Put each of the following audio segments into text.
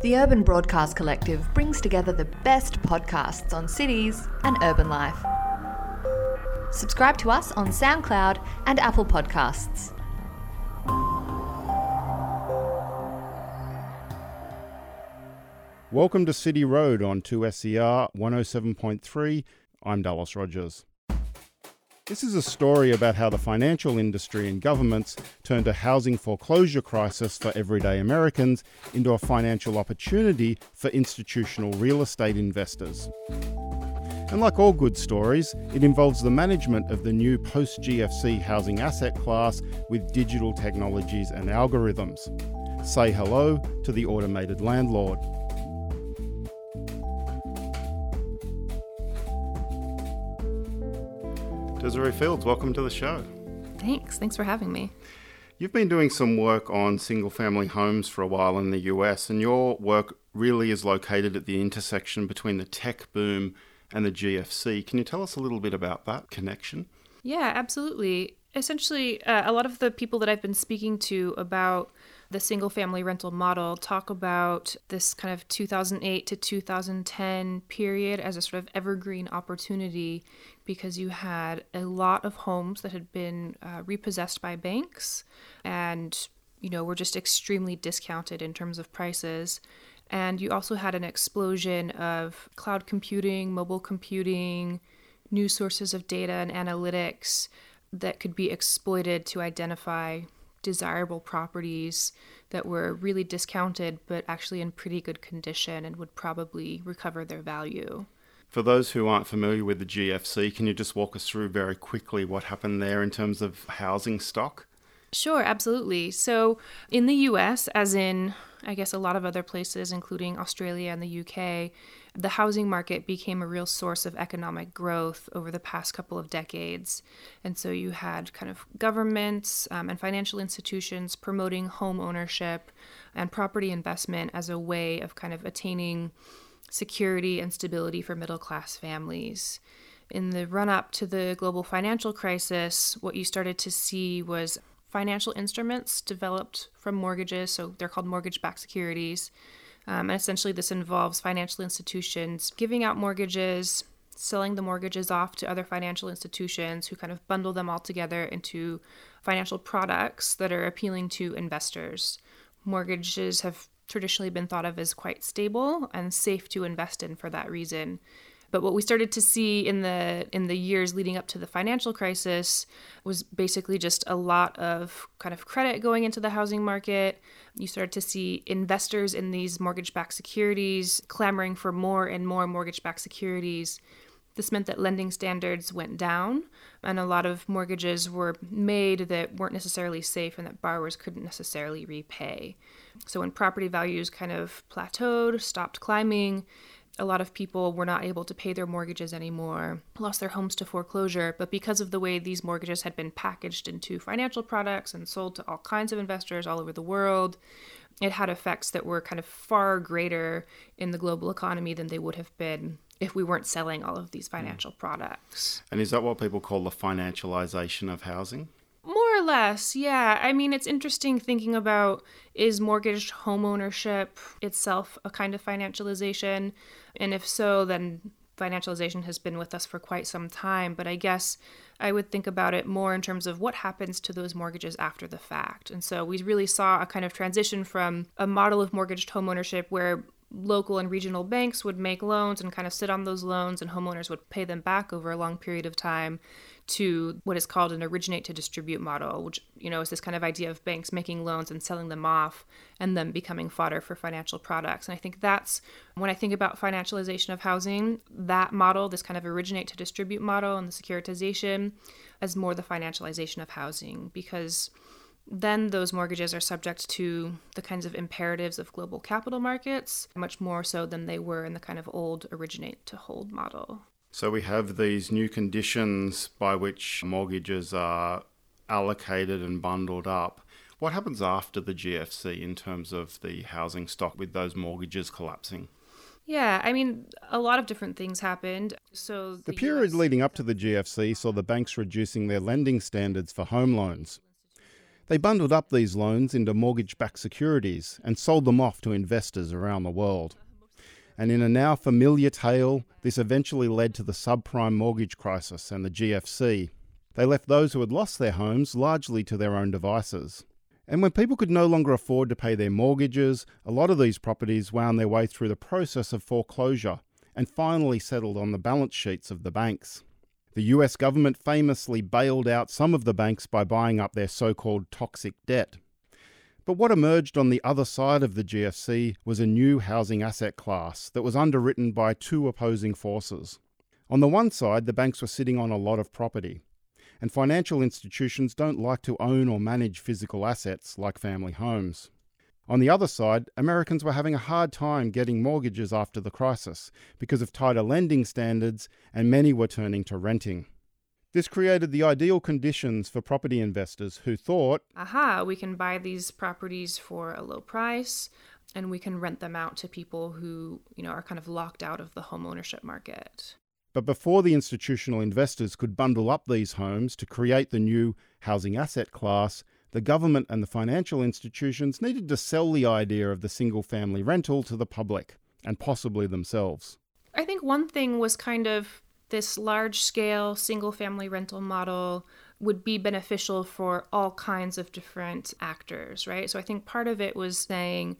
The Urban Broadcast Collective brings together the best podcasts on cities and urban life. Subscribe to us on SoundCloud and Apple Podcasts. Welcome to City Road on 2SER 107.3. I'm Dallas Rogers. This is a story about how the financial industry and governments turned a housing foreclosure crisis for everyday Americans into a financial opportunity for institutional real estate investors. And like all good stories, it involves the management of the new post GFC housing asset class with digital technologies and algorithms. Say hello to the automated landlord. Desiree Fields, welcome to the show. Thanks. Thanks for having me. You've been doing some work on single family homes for a while in the US, and your work really is located at the intersection between the tech boom and the GFC. Can you tell us a little bit about that connection? Yeah, absolutely. Essentially, uh, a lot of the people that I've been speaking to about the single family rental model talk about this kind of 2008 to 2010 period as a sort of evergreen opportunity because you had a lot of homes that had been uh, repossessed by banks and you know were just extremely discounted in terms of prices. And you also had an explosion of cloud computing mobile computing new sources of data and analytics that could be exploited to identify desirable properties that were really discounted but actually in pretty good condition and would probably recover their value. For those who aren't familiar with the GFC, can you just walk us through very quickly what happened there in terms of housing stock? Sure, absolutely. So, in the US, as in I guess a lot of other places, including Australia and the UK, the housing market became a real source of economic growth over the past couple of decades. And so you had kind of governments um, and financial institutions promoting home ownership and property investment as a way of kind of attaining security and stability for middle class families. In the run up to the global financial crisis, what you started to see was financial instruments developed from mortgages. So they're called mortgage backed securities. Um, and essentially, this involves financial institutions giving out mortgages, selling the mortgages off to other financial institutions who kind of bundle them all together into financial products that are appealing to investors. Mortgages have traditionally been thought of as quite stable and safe to invest in for that reason. But what we started to see in the in the years leading up to the financial crisis was basically just a lot of kind of credit going into the housing market. You started to see investors in these mortgage-backed securities clamoring for more and more mortgage-backed securities. This meant that lending standards went down, and a lot of mortgages were made that weren't necessarily safe and that borrowers couldn't necessarily repay. So, when property values kind of plateaued, stopped climbing, a lot of people were not able to pay their mortgages anymore, lost their homes to foreclosure. But because of the way these mortgages had been packaged into financial products and sold to all kinds of investors all over the world, it had effects that were kind of far greater in the global economy than they would have been if we weren't selling all of these hmm. financial products. And is that what people call the financialization of housing? More or less, yeah. I mean, it's interesting thinking about is mortgaged homeownership itself a kind of financialization? And if so, then financialization has been with us for quite some time. But I guess I would think about it more in terms of what happens to those mortgages after the fact. And so we really saw a kind of transition from a model of mortgaged homeownership where local and regional banks would make loans and kind of sit on those loans and homeowners would pay them back over a long period of time to what is called an originate to distribute model, which you know is this kind of idea of banks making loans and selling them off and then becoming fodder for financial products. And I think that's when I think about financialization of housing, that model, this kind of originate to distribute model and the securitization, as more the financialization of housing because then those mortgages are subject to the kinds of imperatives of global capital markets, much more so than they were in the kind of old originate to hold model. So we have these new conditions by which mortgages are allocated and bundled up. What happens after the GFC in terms of the housing stock with those mortgages collapsing? Yeah, I mean, a lot of different things happened. So the, the period US... leading up to the GFC saw the banks reducing their lending standards for home loans. They bundled up these loans into mortgage backed securities and sold them off to investors around the world. And in a now familiar tale, this eventually led to the subprime mortgage crisis and the GFC. They left those who had lost their homes largely to their own devices. And when people could no longer afford to pay their mortgages, a lot of these properties wound their way through the process of foreclosure and finally settled on the balance sheets of the banks. The US government famously bailed out some of the banks by buying up their so called toxic debt. But what emerged on the other side of the GFC was a new housing asset class that was underwritten by two opposing forces. On the one side, the banks were sitting on a lot of property, and financial institutions don't like to own or manage physical assets like family homes. On the other side, Americans were having a hard time getting mortgages after the crisis because of tighter lending standards, and many were turning to renting. This created the ideal conditions for property investors who thought, aha, we can buy these properties for a low price and we can rent them out to people who, you know, are kind of locked out of the home ownership market. But before the institutional investors could bundle up these homes to create the new housing asset class, the government and the financial institutions needed to sell the idea of the single family rental to the public and possibly themselves. I think one thing was kind of this large scale single family rental model would be beneficial for all kinds of different actors, right? So I think part of it was saying,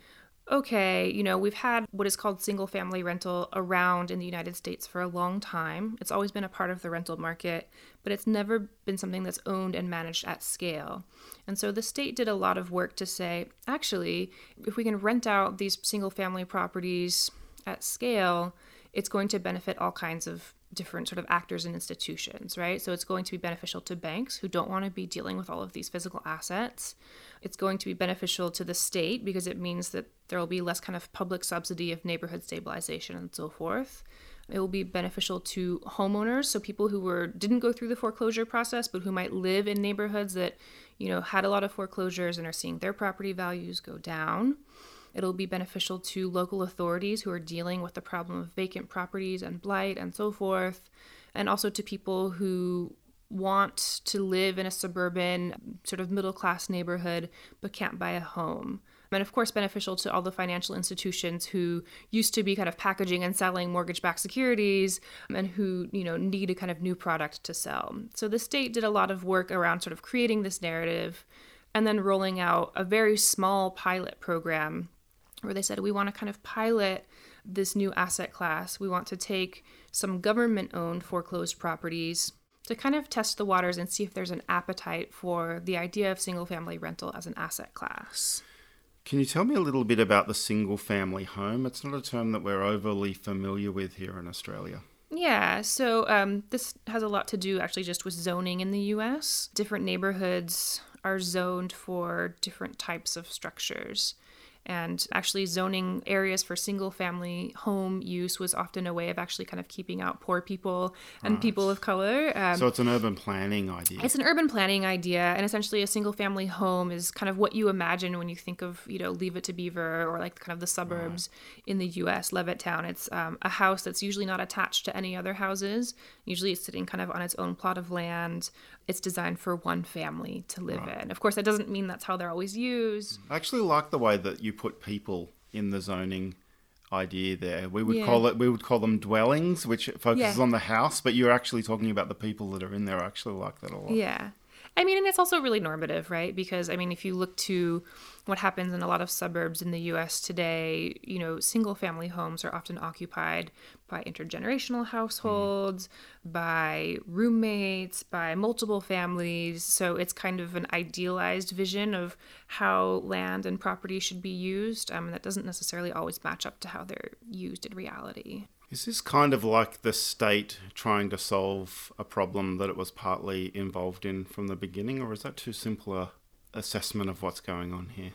okay, you know, we've had what is called single family rental around in the United States for a long time. It's always been a part of the rental market, but it's never been something that's owned and managed at scale. And so the state did a lot of work to say, actually, if we can rent out these single family properties at scale, it's going to benefit all kinds of different sort of actors and institutions, right? So it's going to be beneficial to banks who don't want to be dealing with all of these physical assets. It's going to be beneficial to the state because it means that there will be less kind of public subsidy of neighborhood stabilization and so forth. It will be beneficial to homeowners, so people who were didn't go through the foreclosure process but who might live in neighborhoods that, you know, had a lot of foreclosures and are seeing their property values go down. It'll be beneficial to local authorities who are dealing with the problem of vacant properties and blight and so forth, and also to people who want to live in a suburban, sort of middle class neighborhood but can't buy a home. And of course, beneficial to all the financial institutions who used to be kind of packaging and selling mortgage backed securities and who, you know, need a kind of new product to sell. So the state did a lot of work around sort of creating this narrative and then rolling out a very small pilot program where they said we want to kind of pilot this new asset class. We want to take some government owned foreclosed properties to kind of test the waters and see if there's an appetite for the idea of single family rental as an asset class. Can you tell me a little bit about the single family home? It's not a term that we're overly familiar with here in Australia. Yeah, so um, this has a lot to do actually just with zoning in the US. Different neighborhoods are zoned for different types of structures and actually zoning areas for single family home use was often a way of actually kind of keeping out poor people and right. people of color. Um, so it's an urban planning idea. It's an urban planning idea, and essentially a single family home is kind of what you imagine when you think of you know Leave It to Beaver or like kind of the suburbs right. in the U.S. Levittown. It's um, a house that's usually not attached to any other houses. Usually, it's sitting kind of on its own plot of land. It's designed for one family to live right. in. Of course, that doesn't mean that's how they're always used. I actually like the way that you put people in the zoning idea there. We would yeah. call it we would call them dwellings, which focuses yeah. on the house, but you're actually talking about the people that are in there. I actually like that a lot. Yeah. I mean, and it's also really normative, right? Because I mean, if you look to what happens in a lot of suburbs in the US today, you know, single family homes are often occupied by intergenerational households, mm. by roommates, by multiple families. So it's kind of an idealized vision of how land and property should be used. Um, and that doesn't necessarily always match up to how they're used in reality. Is this kind of like the state trying to solve a problem that it was partly involved in from the beginning, or is that too simple a assessment of what's going on here?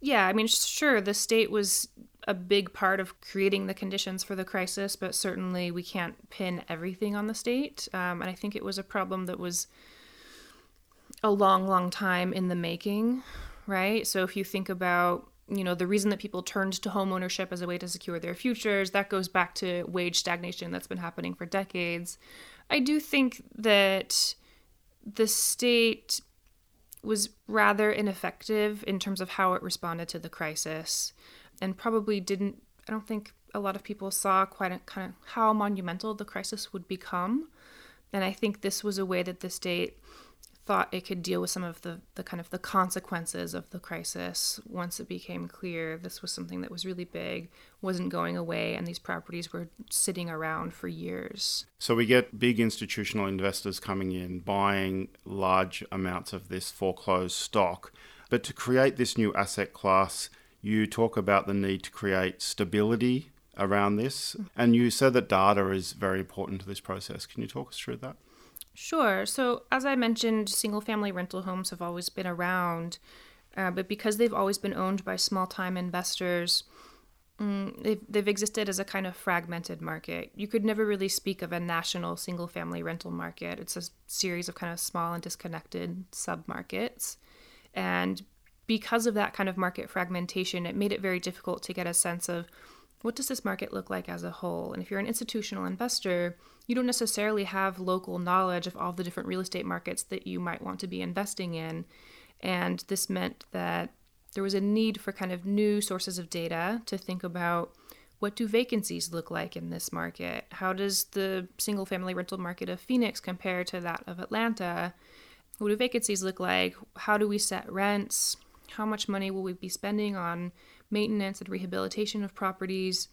Yeah, I mean, sure, the state was a big part of creating the conditions for the crisis, but certainly we can't pin everything on the state. Um, and I think it was a problem that was a long, long time in the making, right? So if you think about you know the reason that people turned to home ownership as a way to secure their futures that goes back to wage stagnation that's been happening for decades i do think that the state was rather ineffective in terms of how it responded to the crisis and probably didn't I don't think a lot of people saw quite a, kind of how monumental the crisis would become. And I think this was a way that the state thought it could deal with some of the, the kind of the consequences of the crisis once it became clear this was something that was really big wasn't going away and these properties were sitting around for years. So we get big institutional investors coming in buying large amounts of this foreclosed stock. But to create this new asset class you talk about the need to create stability around this. And you said that data is very important to this process. Can you talk us through that Sure. So, as I mentioned, single family rental homes have always been around, uh, but because they've always been owned by small time investors, mm, they've, they've existed as a kind of fragmented market. You could never really speak of a national single family rental market. It's a series of kind of small and disconnected sub markets. And because of that kind of market fragmentation, it made it very difficult to get a sense of what does this market look like as a whole? And if you're an institutional investor, you don't necessarily have local knowledge of all the different real estate markets that you might want to be investing in. And this meant that there was a need for kind of new sources of data to think about what do vacancies look like in this market? How does the single family rental market of Phoenix compare to that of Atlanta? What do vacancies look like? How do we set rents? How much money will we be spending on maintenance and rehabilitation of properties?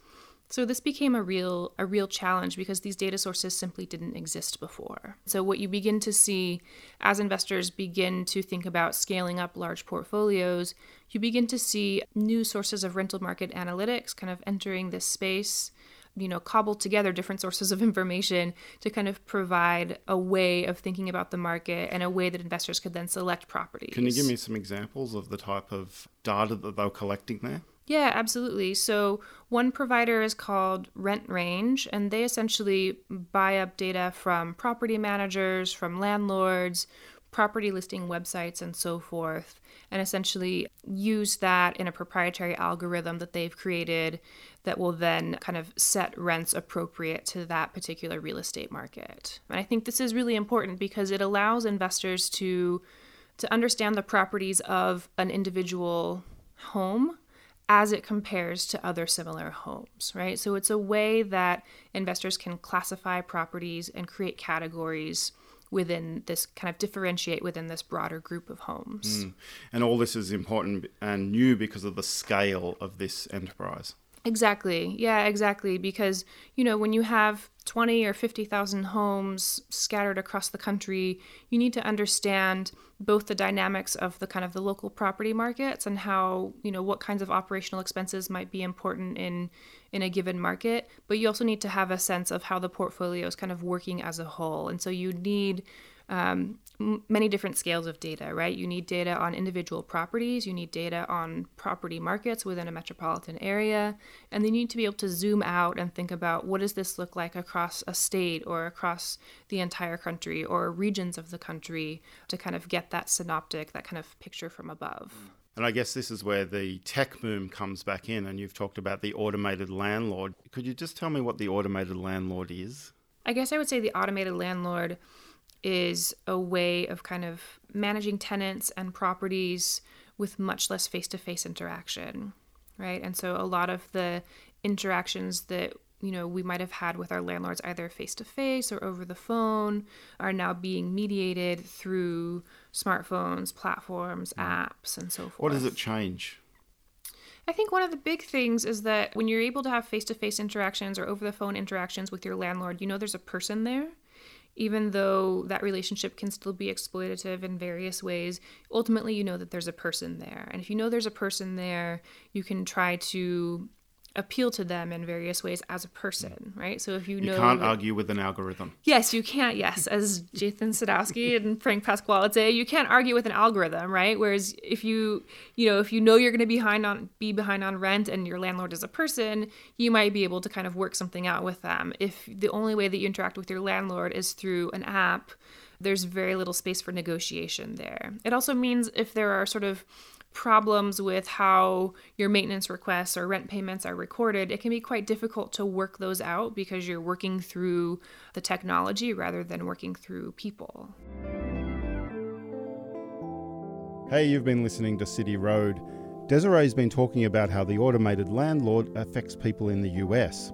So this became a real a real challenge because these data sources simply didn't exist before. So what you begin to see as investors begin to think about scaling up large portfolios, you begin to see new sources of rental market analytics kind of entering this space you know cobble together different sources of information to kind of provide a way of thinking about the market and a way that investors could then select properties. Can you give me some examples of the type of data that they're collecting there? Yeah, absolutely. So, one provider is called RentRange, and they essentially buy up data from property managers, from landlords, property listing websites, and so forth, and essentially use that in a proprietary algorithm that they've created that will then kind of set rents appropriate to that particular real estate market. And I think this is really important because it allows investors to to understand the properties of an individual home as it compares to other similar homes, right? So it's a way that investors can classify properties and create categories within this kind of differentiate within this broader group of homes. Mm. And all this is important and new because of the scale of this enterprise. Exactly. Yeah, exactly. Because, you know, when you have 20 or 50,000 homes scattered across the country, you need to understand both the dynamics of the kind of the local property markets and how, you know, what kinds of operational expenses might be important in in a given market, but you also need to have a sense of how the portfolio is kind of working as a whole. And so you need um, many different scales of data, right? You need data on individual properties, you need data on property markets within a metropolitan area, and then you need to be able to zoom out and think about what does this look like across a state or across the entire country or regions of the country to kind of get that synoptic, that kind of picture from above. And I guess this is where the tech boom comes back in, and you've talked about the automated landlord. Could you just tell me what the automated landlord is? I guess I would say the automated landlord is a way of kind of managing tenants and properties with much less face to face interaction, right? And so a lot of the interactions that you know we might have had with our landlords either face to face or over the phone are now being mediated through smartphones, platforms, mm. apps, and so forth. What does it change? I think one of the big things is that when you're able to have face to face interactions or over the phone interactions with your landlord, you know there's a person there even though that relationship can still be exploitative in various ways, ultimately you know that there's a person there. And if you know there's a person there, you can try to appeal to them in various ways as a person, right? So if you, you know, you can't that, argue with an algorithm. Yes, you can't. Yes, as Jathan Sadowski and Frank Pasquale would say, you can't argue with an algorithm, right? Whereas if you, you know, if you know you're going to be behind on be behind on rent and your landlord is a person, you might be able to kind of work something out with them. If the only way that you interact with your landlord is through an app, there's very little space for negotiation there. It also means if there are sort of problems with how your maintenance requests or rent payments are recorded, it can be quite difficult to work those out because you're working through the technology rather than working through people. Hey, you've been listening to City Road. Desiree's been talking about how the automated landlord affects people in the US.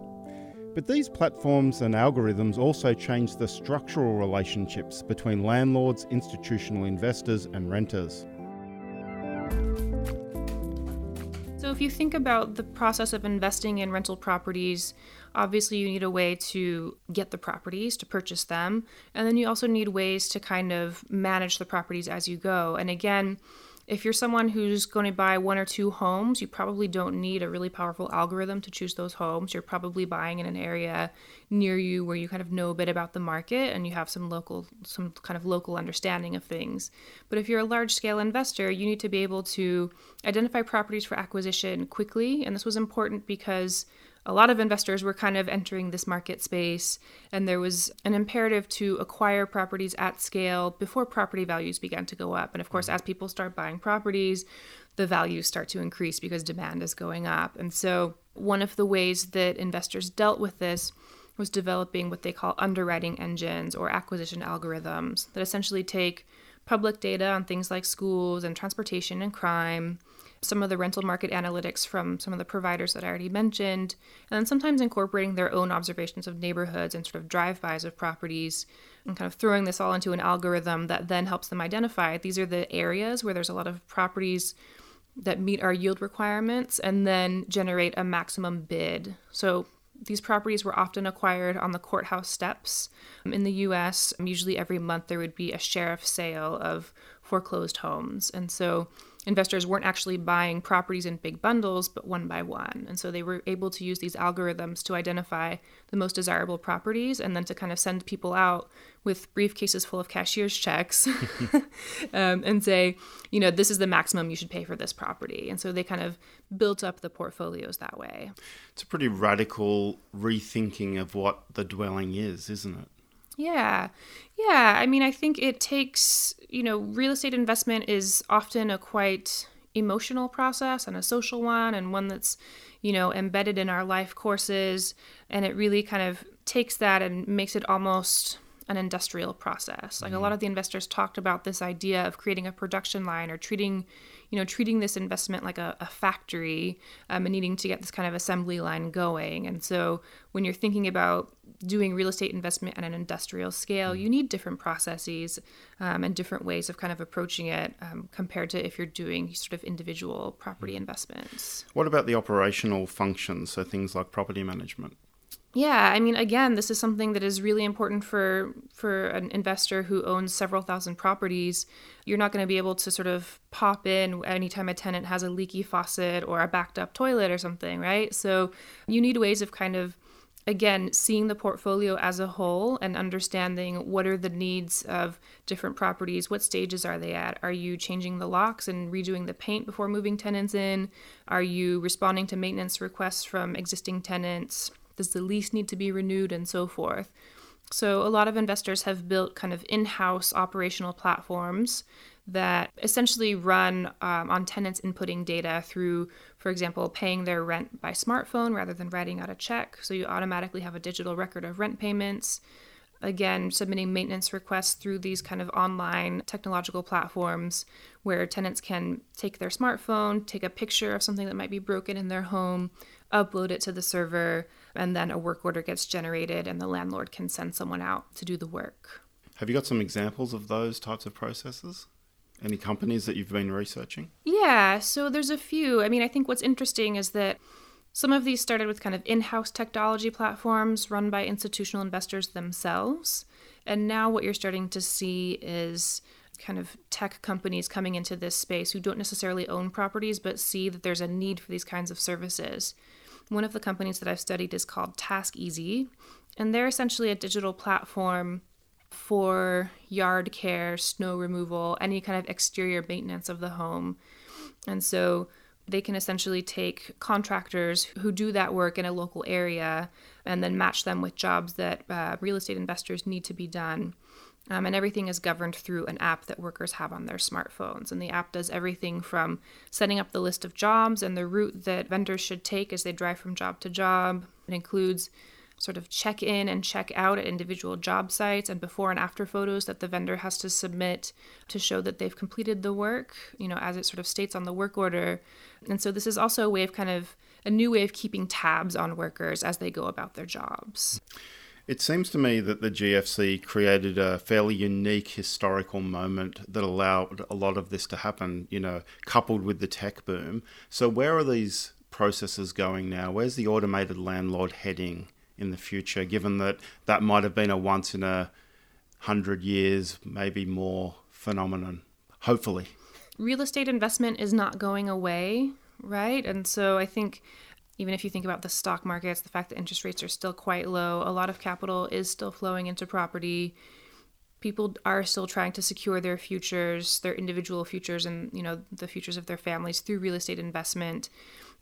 But these platforms and algorithms also change the structural relationships between landlords, institutional investors, and renters. So, if you think about the process of investing in rental properties, obviously you need a way to get the properties, to purchase them, and then you also need ways to kind of manage the properties as you go. And again, if you're someone who's going to buy one or two homes, you probably don't need a really powerful algorithm to choose those homes. You're probably buying in an area near you where you kind of know a bit about the market and you have some local some kind of local understanding of things. But if you're a large scale investor, you need to be able to identify properties for acquisition quickly, and this was important because a lot of investors were kind of entering this market space, and there was an imperative to acquire properties at scale before property values began to go up. And of course, mm-hmm. as people start buying properties, the values start to increase because demand is going up. And so, one of the ways that investors dealt with this was developing what they call underwriting engines or acquisition algorithms that essentially take public data on things like schools and transportation and crime some of the rental market analytics from some of the providers that I already mentioned, and then sometimes incorporating their own observations of neighborhoods and sort of drive-bys of properties and kind of throwing this all into an algorithm that then helps them identify these are the areas where there's a lot of properties that meet our yield requirements and then generate a maximum bid. So these properties were often acquired on the courthouse steps. In the US, usually every month there would be a sheriff sale of foreclosed homes. And so investors weren't actually buying properties in big bundles, but one by one. And so they were able to use these algorithms to identify the most desirable properties and then to kind of send people out with briefcases full of cashier's checks um, and say, you know, this is the maximum you should pay for this property. And so they kind of built up the portfolios that way. It's a pretty radical rethinking of what the dwelling is, isn't it? Yeah. Yeah. I mean, I think it takes, you know, real estate investment is often a quite emotional process and a social one and one that's, you know, embedded in our life courses. And it really kind of takes that and makes it almost an industrial process. Like mm-hmm. a lot mm-hmm. of the investors talked about this idea of creating a production line or treating, you know, treating this investment like a, a factory um, and needing to get this kind of assembly line going. And so when you're thinking about doing real estate investment at an industrial scale, you need different processes um, and different ways of kind of approaching it um, compared to if you're doing sort of individual property investments. What about the operational functions? So things like property management. Yeah, I mean, again, this is something that is really important for for an investor who owns several thousand properties. You're not going to be able to sort of pop in anytime a tenant has a leaky faucet or a backed up toilet or something, right? So you need ways of kind of again, seeing the portfolio as a whole and understanding what are the needs of different properties, what stages are they at? Are you changing the locks and redoing the paint before moving tenants in? Are you responding to maintenance requests from existing tenants? Does the lease need to be renewed and so forth? So, a lot of investors have built kind of in house operational platforms that essentially run um, on tenants inputting data through, for example, paying their rent by smartphone rather than writing out a check. So you automatically have a digital record of rent payments. Again, submitting maintenance requests through these kind of online technological platforms where tenants can take their smartphone, take a picture of something that might be broken in their home, upload it to the server, and then a work order gets generated and the landlord can send someone out to do the work. Have you got some examples of those types of processes? Any companies that you've been researching? Yeah, so there's a few. I mean, I think what's interesting is that some of these started with kind of in house technology platforms run by institutional investors themselves. And now what you're starting to see is kind of tech companies coming into this space who don't necessarily own properties but see that there's a need for these kinds of services. One of the companies that I've studied is called TaskEasy, and they're essentially a digital platform for yard care, snow removal, any kind of exterior maintenance of the home. And so they can essentially take contractors who do that work in a local area and then match them with jobs that uh, real estate investors need to be done. Um, and everything is governed through an app that workers have on their smartphones. And the app does everything from setting up the list of jobs and the route that vendors should take as they drive from job to job. It includes sort of check in and check out at individual job sites and before and after photos that the vendor has to submit to show that they've completed the work, you know, as it sort of states on the work order. And so this is also a way of kind of a new way of keeping tabs on workers as they go about their jobs. It seems to me that the GFC created a fairly unique historical moment that allowed a lot of this to happen, you know, coupled with the tech boom. So, where are these processes going now? Where's the automated landlord heading in the future, given that that might have been a once in a hundred years, maybe more phenomenon? Hopefully. Real estate investment is not going away, right? And so I think even if you think about the stock markets, the fact that interest rates are still quite low, a lot of capital is still flowing into property. People are still trying to secure their futures, their individual futures and, you know, the futures of their families through real estate investment.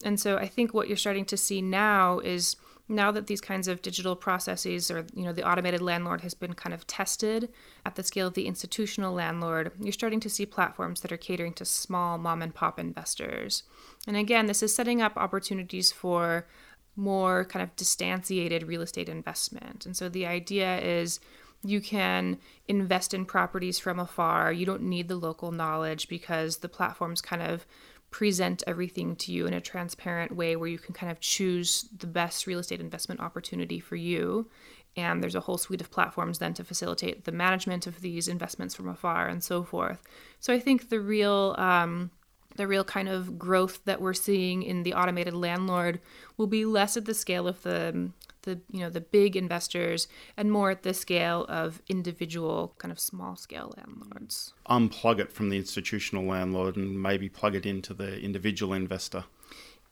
And so I think what you're starting to see now is now that these kinds of digital processes or you know the automated landlord has been kind of tested at the scale of the institutional landlord you're starting to see platforms that are catering to small mom and pop investors and again this is setting up opportunities for more kind of distantiated real estate investment and so the idea is you can invest in properties from afar you don't need the local knowledge because the platforms kind of present everything to you in a transparent way where you can kind of choose the best real estate investment opportunity for you. And there's a whole suite of platforms then to facilitate the management of these investments from afar and so forth. So I think the real um, the real kind of growth that we're seeing in the automated landlord will be less at the scale of the the you know the big investors and more at the scale of individual kind of small scale landlords. Unplug it from the institutional landlord and maybe plug it into the individual investor.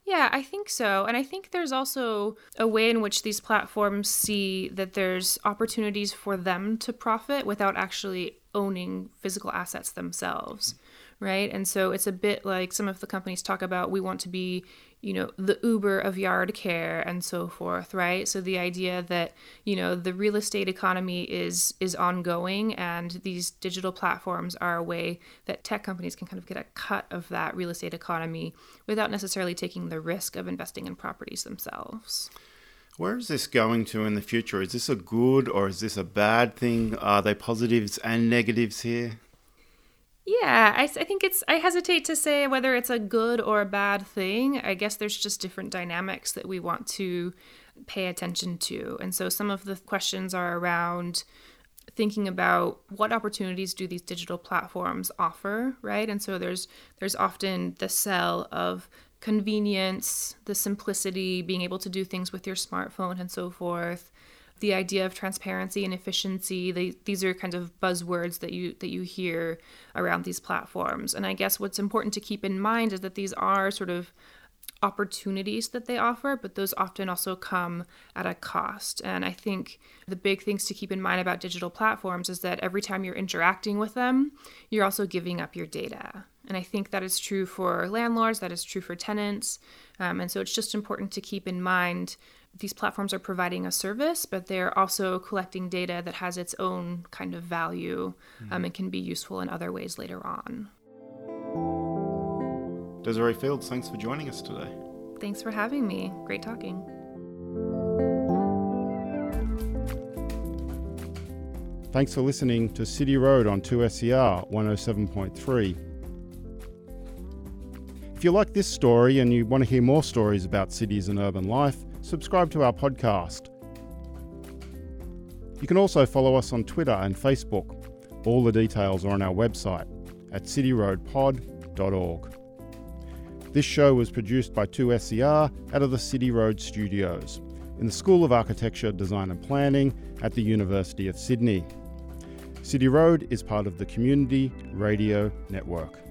Yeah, I think so. And I think there's also a way in which these platforms see that there's opportunities for them to profit without actually owning physical assets themselves. Right. And so it's a bit like some of the companies talk about we want to be you know the uber of yard care and so forth right so the idea that you know the real estate economy is is ongoing and these digital platforms are a way that tech companies can kind of get a cut of that real estate economy without necessarily taking the risk of investing in properties themselves where is this going to in the future? Is this a good or is this a bad thing? Are there positives and negatives here? Yeah, I, I think it's, I hesitate to say whether it's a good or a bad thing. I guess there's just different dynamics that we want to pay attention to. And so some of the questions are around thinking about what opportunities do these digital platforms offer, right? And so there's there's often the sell of convenience, the simplicity, being able to do things with your smartphone and so forth the idea of transparency and efficiency they, these are kind of buzzwords that you that you hear around these platforms and i guess what's important to keep in mind is that these are sort of opportunities that they offer, but those often also come at a cost. And I think the big things to keep in mind about digital platforms is that every time you're interacting with them, you're also giving up your data. And I think that is true for landlords, that is true for tenants. Um, and so it's just important to keep in mind these platforms are providing a service, but they're also collecting data that has its own kind of value um, mm-hmm. and can be useful in other ways later on. Desiree Fields, thanks for joining us today. Thanks for having me. Great talking. Thanks for listening to City Road on 2SER 107.3. If you like this story and you want to hear more stories about cities and urban life, subscribe to our podcast. You can also follow us on Twitter and Facebook. All the details are on our website at cityroadpod.org. This show was produced by 2SER out of the City Road Studios in the School of Architecture, Design and Planning at the University of Sydney. City Road is part of the Community Radio Network.